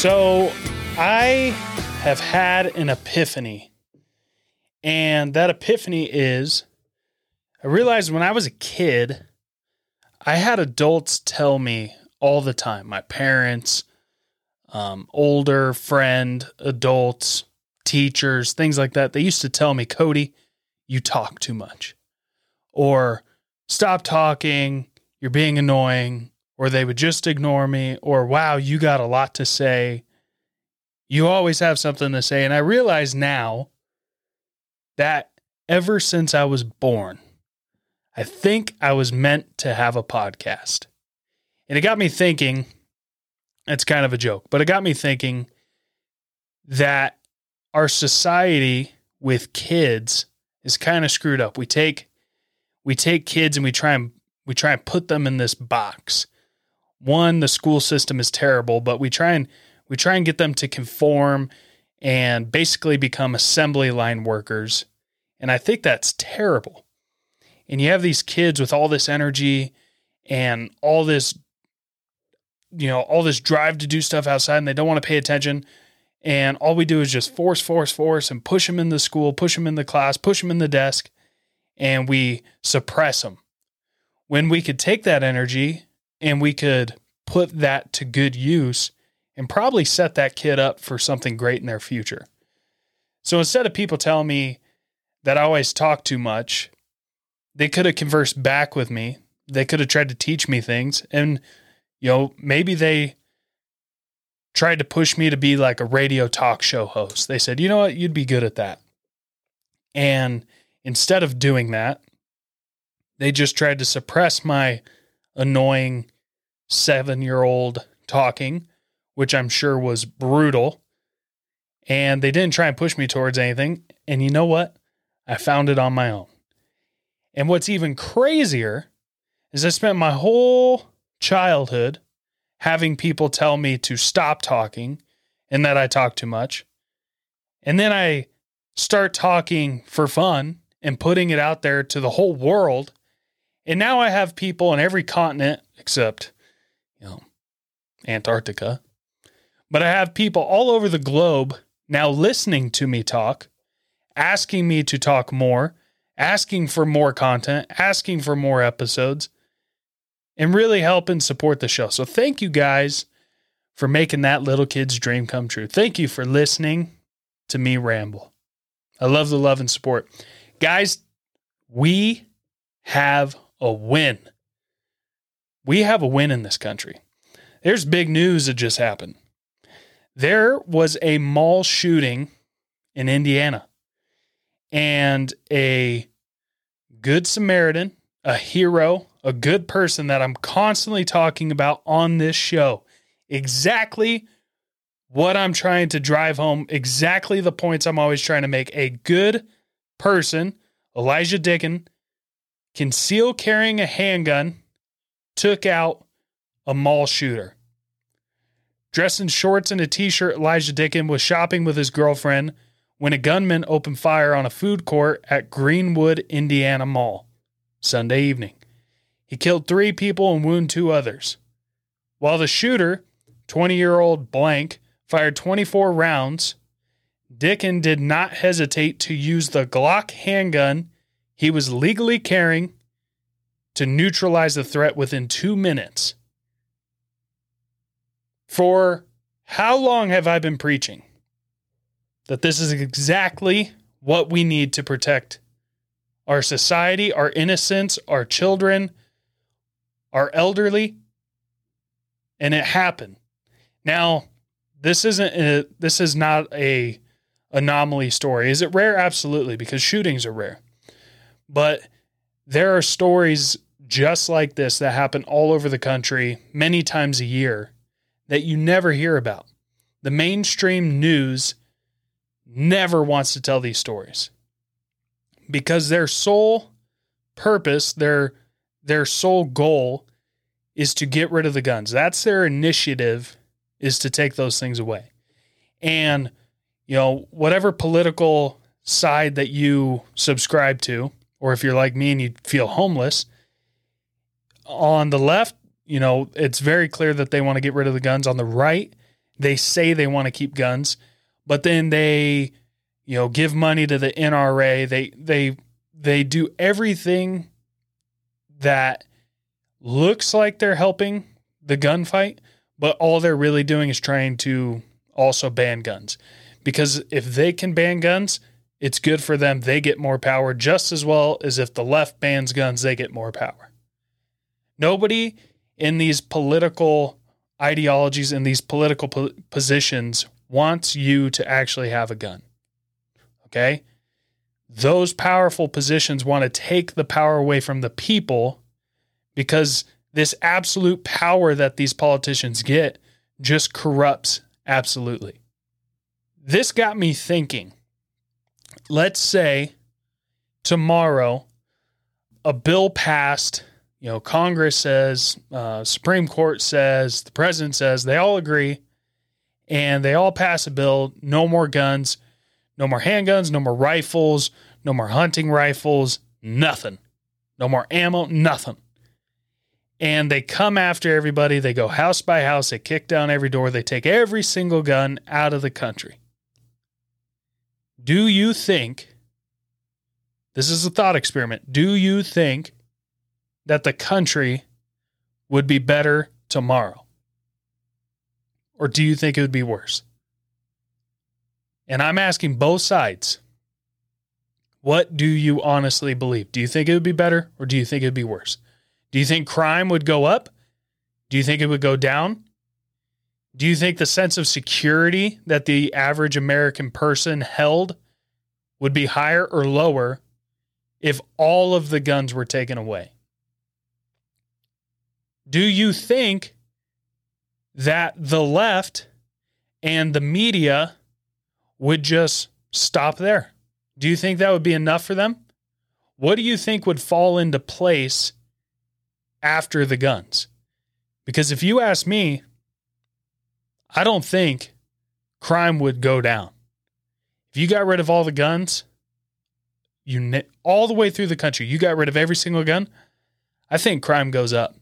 So I have had an epiphany. And that epiphany is I realized when I was a kid, I had adults tell me all the time, my parents, um, older friend, adults, teachers, things like that. They used to tell me, Cody, you talk too much. Or stop talking, you're being annoying. Or they would just ignore me. Or wow, you got a lot to say. You always have something to say. And I realize now that ever since I was born, I think I was meant to have a podcast. And it got me thinking, it's kind of a joke, but it got me thinking that our society with kids is kind of screwed up. We take we take kids and we try and we try and put them in this box. One, the school system is terrible, but we try and we try and get them to conform and basically become assembly line workers. And I think that's terrible. And you have these kids with all this energy and all this you know, all this drive to do stuff outside and they don't want to pay attention. And all we do is just force, force, force and push them in the school, push them in the class, push them in the desk, and we suppress them. When we could take that energy and we could put that to good use and probably set that kid up for something great in their future. So instead of people telling me that I always talk too much, they could have conversed back with me. They could have tried to teach me things. And, you know, maybe they tried to push me to be like a radio talk show host. They said, you know what, you'd be good at that. And instead of doing that, they just tried to suppress my annoying seven year old talking which I'm sure was brutal. And they didn't try and push me towards anything. And you know what? I found it on my own. And what's even crazier is I spent my whole childhood having people tell me to stop talking and that I talk too much. And then I start talking for fun and putting it out there to the whole world. And now I have people on every continent except, you know, Antarctica but I have people all over the globe now listening to me talk, asking me to talk more, asking for more content, asking for more episodes, and really helping support the show. So thank you guys for making that little kid's dream come true. Thank you for listening to me ramble. I love the love and support. Guys, we have a win. We have a win in this country. There's big news that just happened. There was a mall shooting in Indiana, and a good Samaritan, a hero, a good person that I'm constantly talking about on this show. Exactly what I'm trying to drive home, exactly the points I'm always trying to make. A good person, Elijah Dicken, conceal carrying a handgun, took out a mall shooter. Dressed in shorts and a t shirt, Elijah Dicken was shopping with his girlfriend when a gunman opened fire on a food court at Greenwood, Indiana Mall Sunday evening. He killed three people and wounded two others. While the shooter, 20 year old blank, fired 24 rounds, Dicken did not hesitate to use the Glock handgun he was legally carrying to neutralize the threat within two minutes. For how long have I been preaching that this is exactly what we need to protect our society, our innocence, our children, our elderly? And it happened. Now, this isn't a, this is not a anomaly story. Is it rare? Absolutely, because shootings are rare. But there are stories just like this that happen all over the country many times a year that you never hear about. The mainstream news never wants to tell these stories because their sole purpose, their their sole goal is to get rid of the guns. That's their initiative is to take those things away. And you know, whatever political side that you subscribe to, or if you're like me and you feel homeless, on the left, you know, it's very clear that they want to get rid of the guns on the right. they say they want to keep guns, but then they, you know, give money to the NRA. They they they do everything that looks like they're helping the gunfight, but all they're really doing is trying to also ban guns. Because if they can ban guns, it's good for them. They get more power just as well as if the left bans guns, they get more power. Nobody in these political ideologies and these political po- positions wants you to actually have a gun. Okay? Those powerful positions want to take the power away from the people because this absolute power that these politicians get just corrupts absolutely. This got me thinking. Let's say tomorrow a bill passed, you know, Congress says, uh, Supreme Court says, the president says, they all agree, and they all pass a bill no more guns, no more handguns, no more rifles, no more hunting rifles, nothing. No more ammo, nothing and they come after everybody. They go house by house. They kick down every door. They take every single gun out of the country. Do you think, this is a thought experiment, do you think that the country would be better tomorrow? Or do you think it would be worse? And I'm asking both sides. What do you honestly believe? Do you think it would be better or do you think it would be worse? Do you think crime would go up? Do you think it would go down? Do you think the sense of security that the average American person held would be higher or lower if all of the guns were taken away? Do you think that the left and the media would just stop there? Do you think that would be enough for them? What do you think would fall into place after the guns. Because if you ask me, I don't think crime would go down. If you got rid of all the guns, you all the way through the country, you got rid of every single gun, I think crime goes up.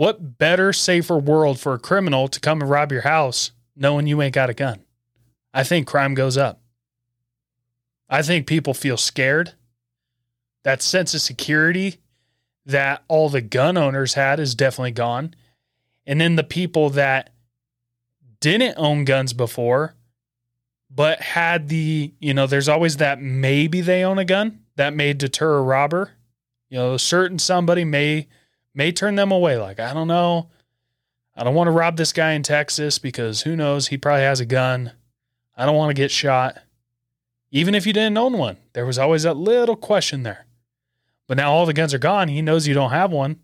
What better, safer world for a criminal to come and rob your house knowing you ain't got a gun? I think crime goes up. I think people feel scared. That sense of security that all the gun owners had is definitely gone. And then the people that didn't own guns before, but had the, you know, there's always that maybe they own a gun that may deter a robber. You know, a certain somebody may may turn them away. Like, I don't know. I don't want to rob this guy in Texas because who knows, he probably has a gun. I don't want to get shot. Even if you didn't own one, there was always that little question there. But now all the guns are gone. He knows you don't have one.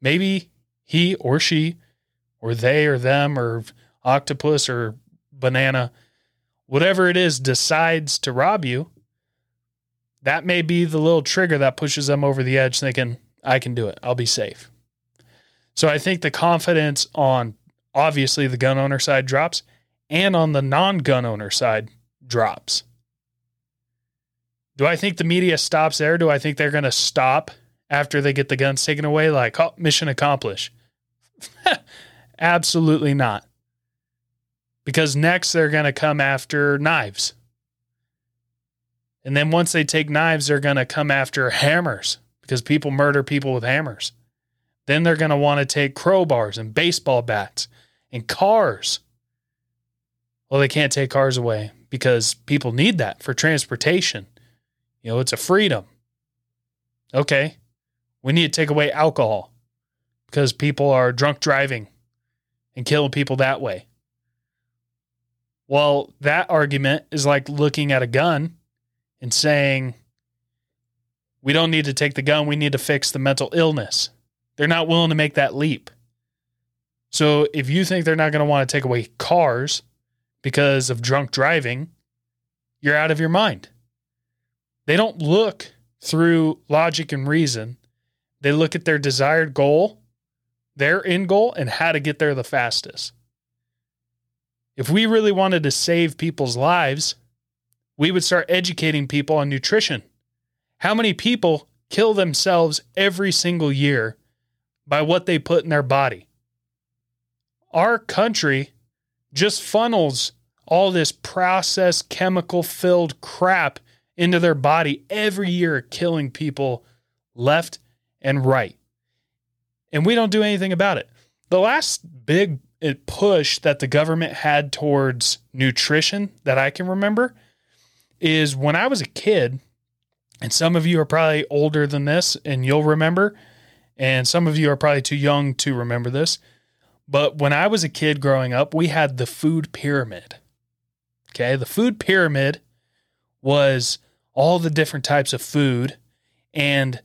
Maybe he or she or they or them or octopus or banana, whatever it is, decides to rob you. That may be the little trigger that pushes them over the edge thinking, I can do it. I'll be safe. So I think the confidence on obviously the gun owner side drops and on the non gun owner side drops. Do I think the media stops there? Do I think they're going to stop after they get the guns taken away? Like, oh, mission accomplished. Absolutely not. Because next they're going to come after knives. And then once they take knives, they're going to come after hammers because people murder people with hammers. Then they're going to want to take crowbars and baseball bats and cars. Well, they can't take cars away because people need that for transportation. You know, it's a freedom. Okay. We need to take away alcohol because people are drunk driving and killing people that way. Well, that argument is like looking at a gun and saying, we don't need to take the gun, we need to fix the mental illness. They're not willing to make that leap. So if you think they're not going to want to take away cars because of drunk driving, you're out of your mind. They don't look through logic and reason. They look at their desired goal, their end goal, and how to get there the fastest. If we really wanted to save people's lives, we would start educating people on nutrition. How many people kill themselves every single year by what they put in their body? our country just funnels all this processed chemical filled crap into their body every year, killing people left and right. And we don't do anything about it. The last big uh, push that the government had towards nutrition that I can remember is when I was a kid, and some of you are probably older than this and you'll remember, and some of you are probably too young to remember this. But when I was a kid growing up, we had the food pyramid. Okay. The food pyramid was all the different types of food and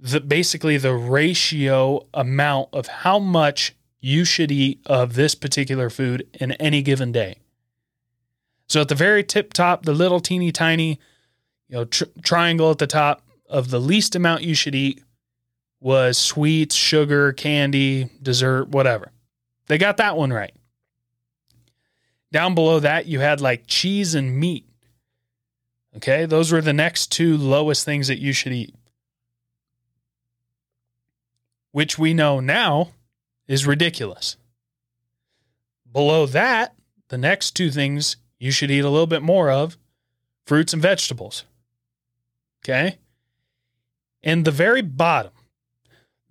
the basically the ratio amount of how much you should eat of this particular food in any given day. So at the very tip top, the little teeny tiny, you know, tr- triangle at the top of the least amount you should eat was sweets, sugar, candy, dessert, whatever. They got that one right. Down below that, you had like cheese and meat. Okay, those were the next two lowest things that you should eat. Which we know now is ridiculous. Below that, the next two things you should eat a little bit more of fruits and vegetables. Okay. And the very bottom,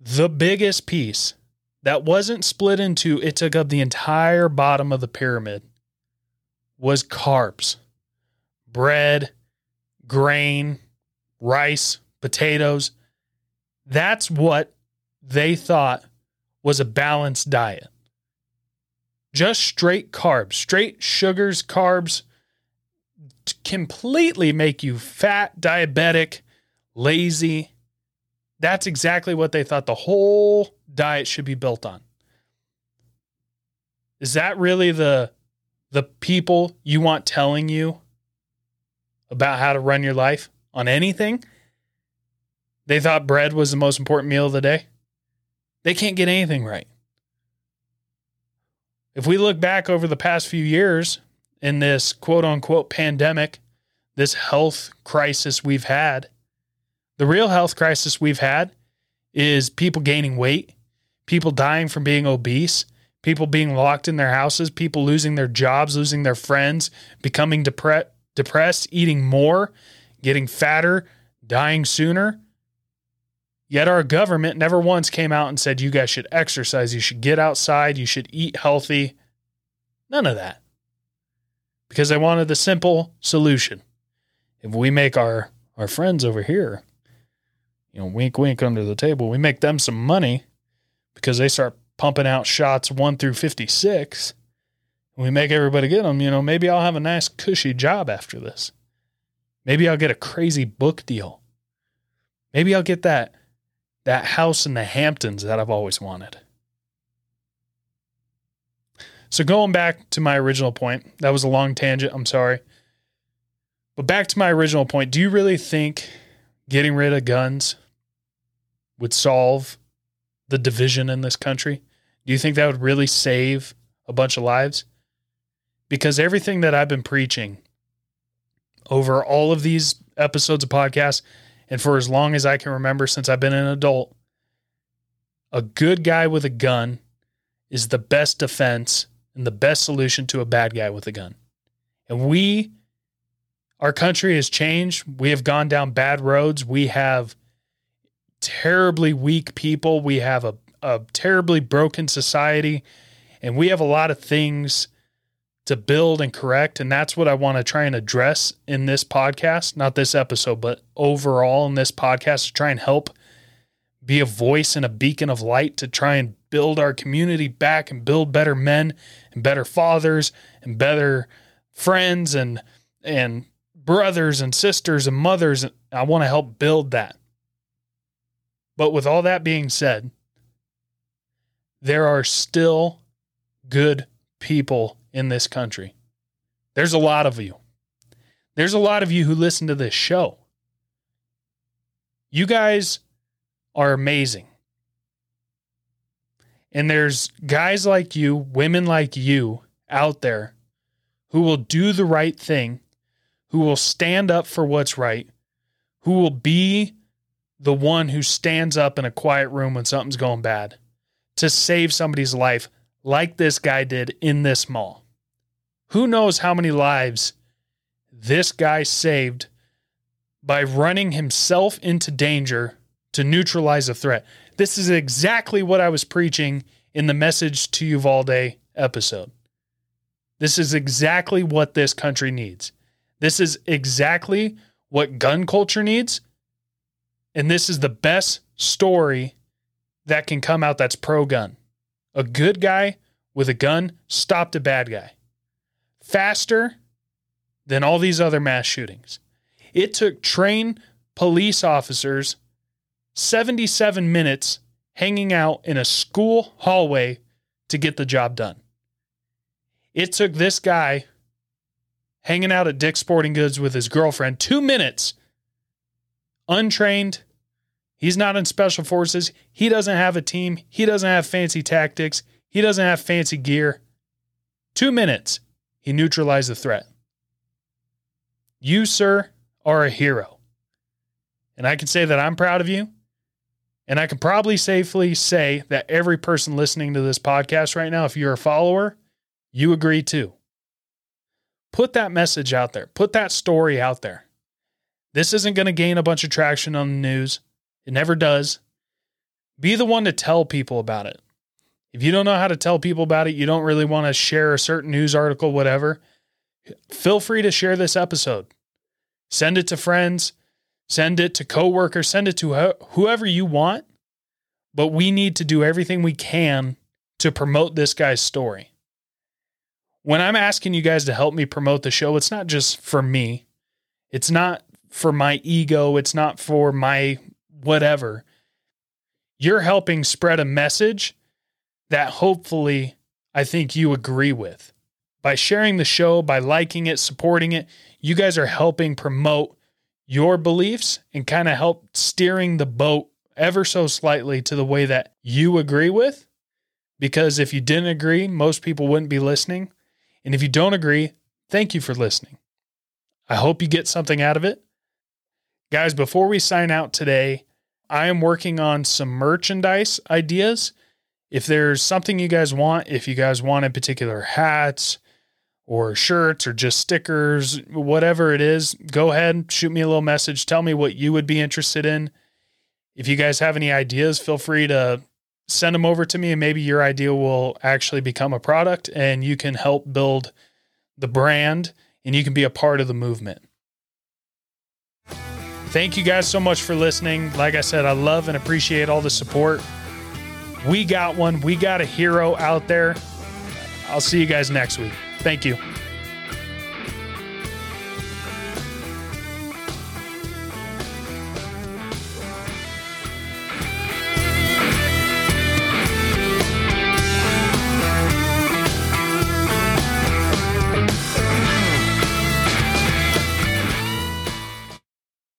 the biggest piece that wasn't split into, it took up the entire bottom of the pyramid, was carbs, bread, grain, rice, potatoes. That's what they thought was a balanced diet. Just straight carbs, straight sugars, carbs completely make you fat, diabetic, lazy. That's exactly what they thought the whole diet should be built on. Is that really the the people you want telling you about how to run your life on anything? They thought bread was the most important meal of the day. They can't get anything right. If we look back over the past few years in this quote unquote pandemic, this health crisis we've had, the real health crisis we've had is people gaining weight, people dying from being obese, people being locked in their houses, people losing their jobs, losing their friends, becoming depre- depressed, eating more, getting fatter, dying sooner. Yet our government never once came out and said, you guys should exercise, you should get outside, you should eat healthy. None of that. Because they wanted the simple solution. If we make our, our friends over here, you know, wink, wink under the table, we make them some money because they start pumping out shots one through 56. We make everybody get them, you know, maybe I'll have a nice, cushy job after this. Maybe I'll get a crazy book deal. Maybe I'll get that that house in the Hamptons that I've always wanted. So, going back to my original point, that was a long tangent. I'm sorry. But back to my original point, do you really think getting rid of guns would solve the division in this country? Do you think that would really save a bunch of lives? Because everything that I've been preaching over all of these episodes of podcasts and for as long as I can remember since I've been an adult, a good guy with a gun is the best defense and the best solution to a bad guy with a gun. And we, our country has changed. We have gone down bad roads. We have terribly weak people. We have a, a terribly broken society. And we have a lot of things to build and correct. And that's what I want to try and address in this podcast, not this episode, but overall in this podcast to try and help be a voice and a beacon of light to try and build our community back and build better men and better fathers and better friends and and brothers and sisters and mothers. I want to help build that. But with all that being said, there are still good people in this country. There's a lot of you. There's a lot of you who listen to this show. You guys are amazing. And there's guys like you, women like you out there who will do the right thing, who will stand up for what's right, who will be the one who stands up in a quiet room when something's going bad to save somebody's life like this guy did in this mall. Who knows how many lives this guy saved by running himself into danger to neutralize a threat. This is exactly what I was preaching in the message to Uvalde episode. This is exactly what this country needs. This is exactly what gun culture needs. And this is the best story that can come out that's pro gun. A good guy with a gun stopped a bad guy faster than all these other mass shootings. It took trained police officers 77 minutes hanging out in a school hallway to get the job done. It took this guy hanging out at Dick's Sporting Goods with his girlfriend two minutes, untrained. He's not in special forces. He doesn't have a team. He doesn't have fancy tactics. He doesn't have fancy gear. Two minutes, he neutralized the threat. You, sir, are a hero. And I can say that I'm proud of you. And I can probably safely say that every person listening to this podcast right now, if you're a follower, you agree too. Put that message out there, put that story out there. This isn't going to gain a bunch of traction on the news, it never does. Be the one to tell people about it. If you don't know how to tell people about it, you don't really want to share a certain news article, whatever, feel free to share this episode. Send it to friends, send it to coworkers, send it to whoever you want. But we need to do everything we can to promote this guy's story. When I'm asking you guys to help me promote the show, it's not just for me. It's not for my ego. It's not for my whatever. You're helping spread a message that hopefully I think you agree with. By sharing the show, by liking it, supporting it, you guys are helping promote your beliefs and kind of help steering the boat ever so slightly to the way that you agree with. Because if you didn't agree, most people wouldn't be listening. And if you don't agree, thank you for listening. I hope you get something out of it. Guys, before we sign out today, I am working on some merchandise ideas. If there's something you guys want, if you guys want in particular hats, or shirts or just stickers, whatever it is, go ahead, shoot me a little message. Tell me what you would be interested in. If you guys have any ideas, feel free to send them over to me and maybe your idea will actually become a product and you can help build the brand and you can be a part of the movement. Thank you guys so much for listening. Like I said, I love and appreciate all the support. We got one. We got a hero out there. I'll see you guys next week. Thank you.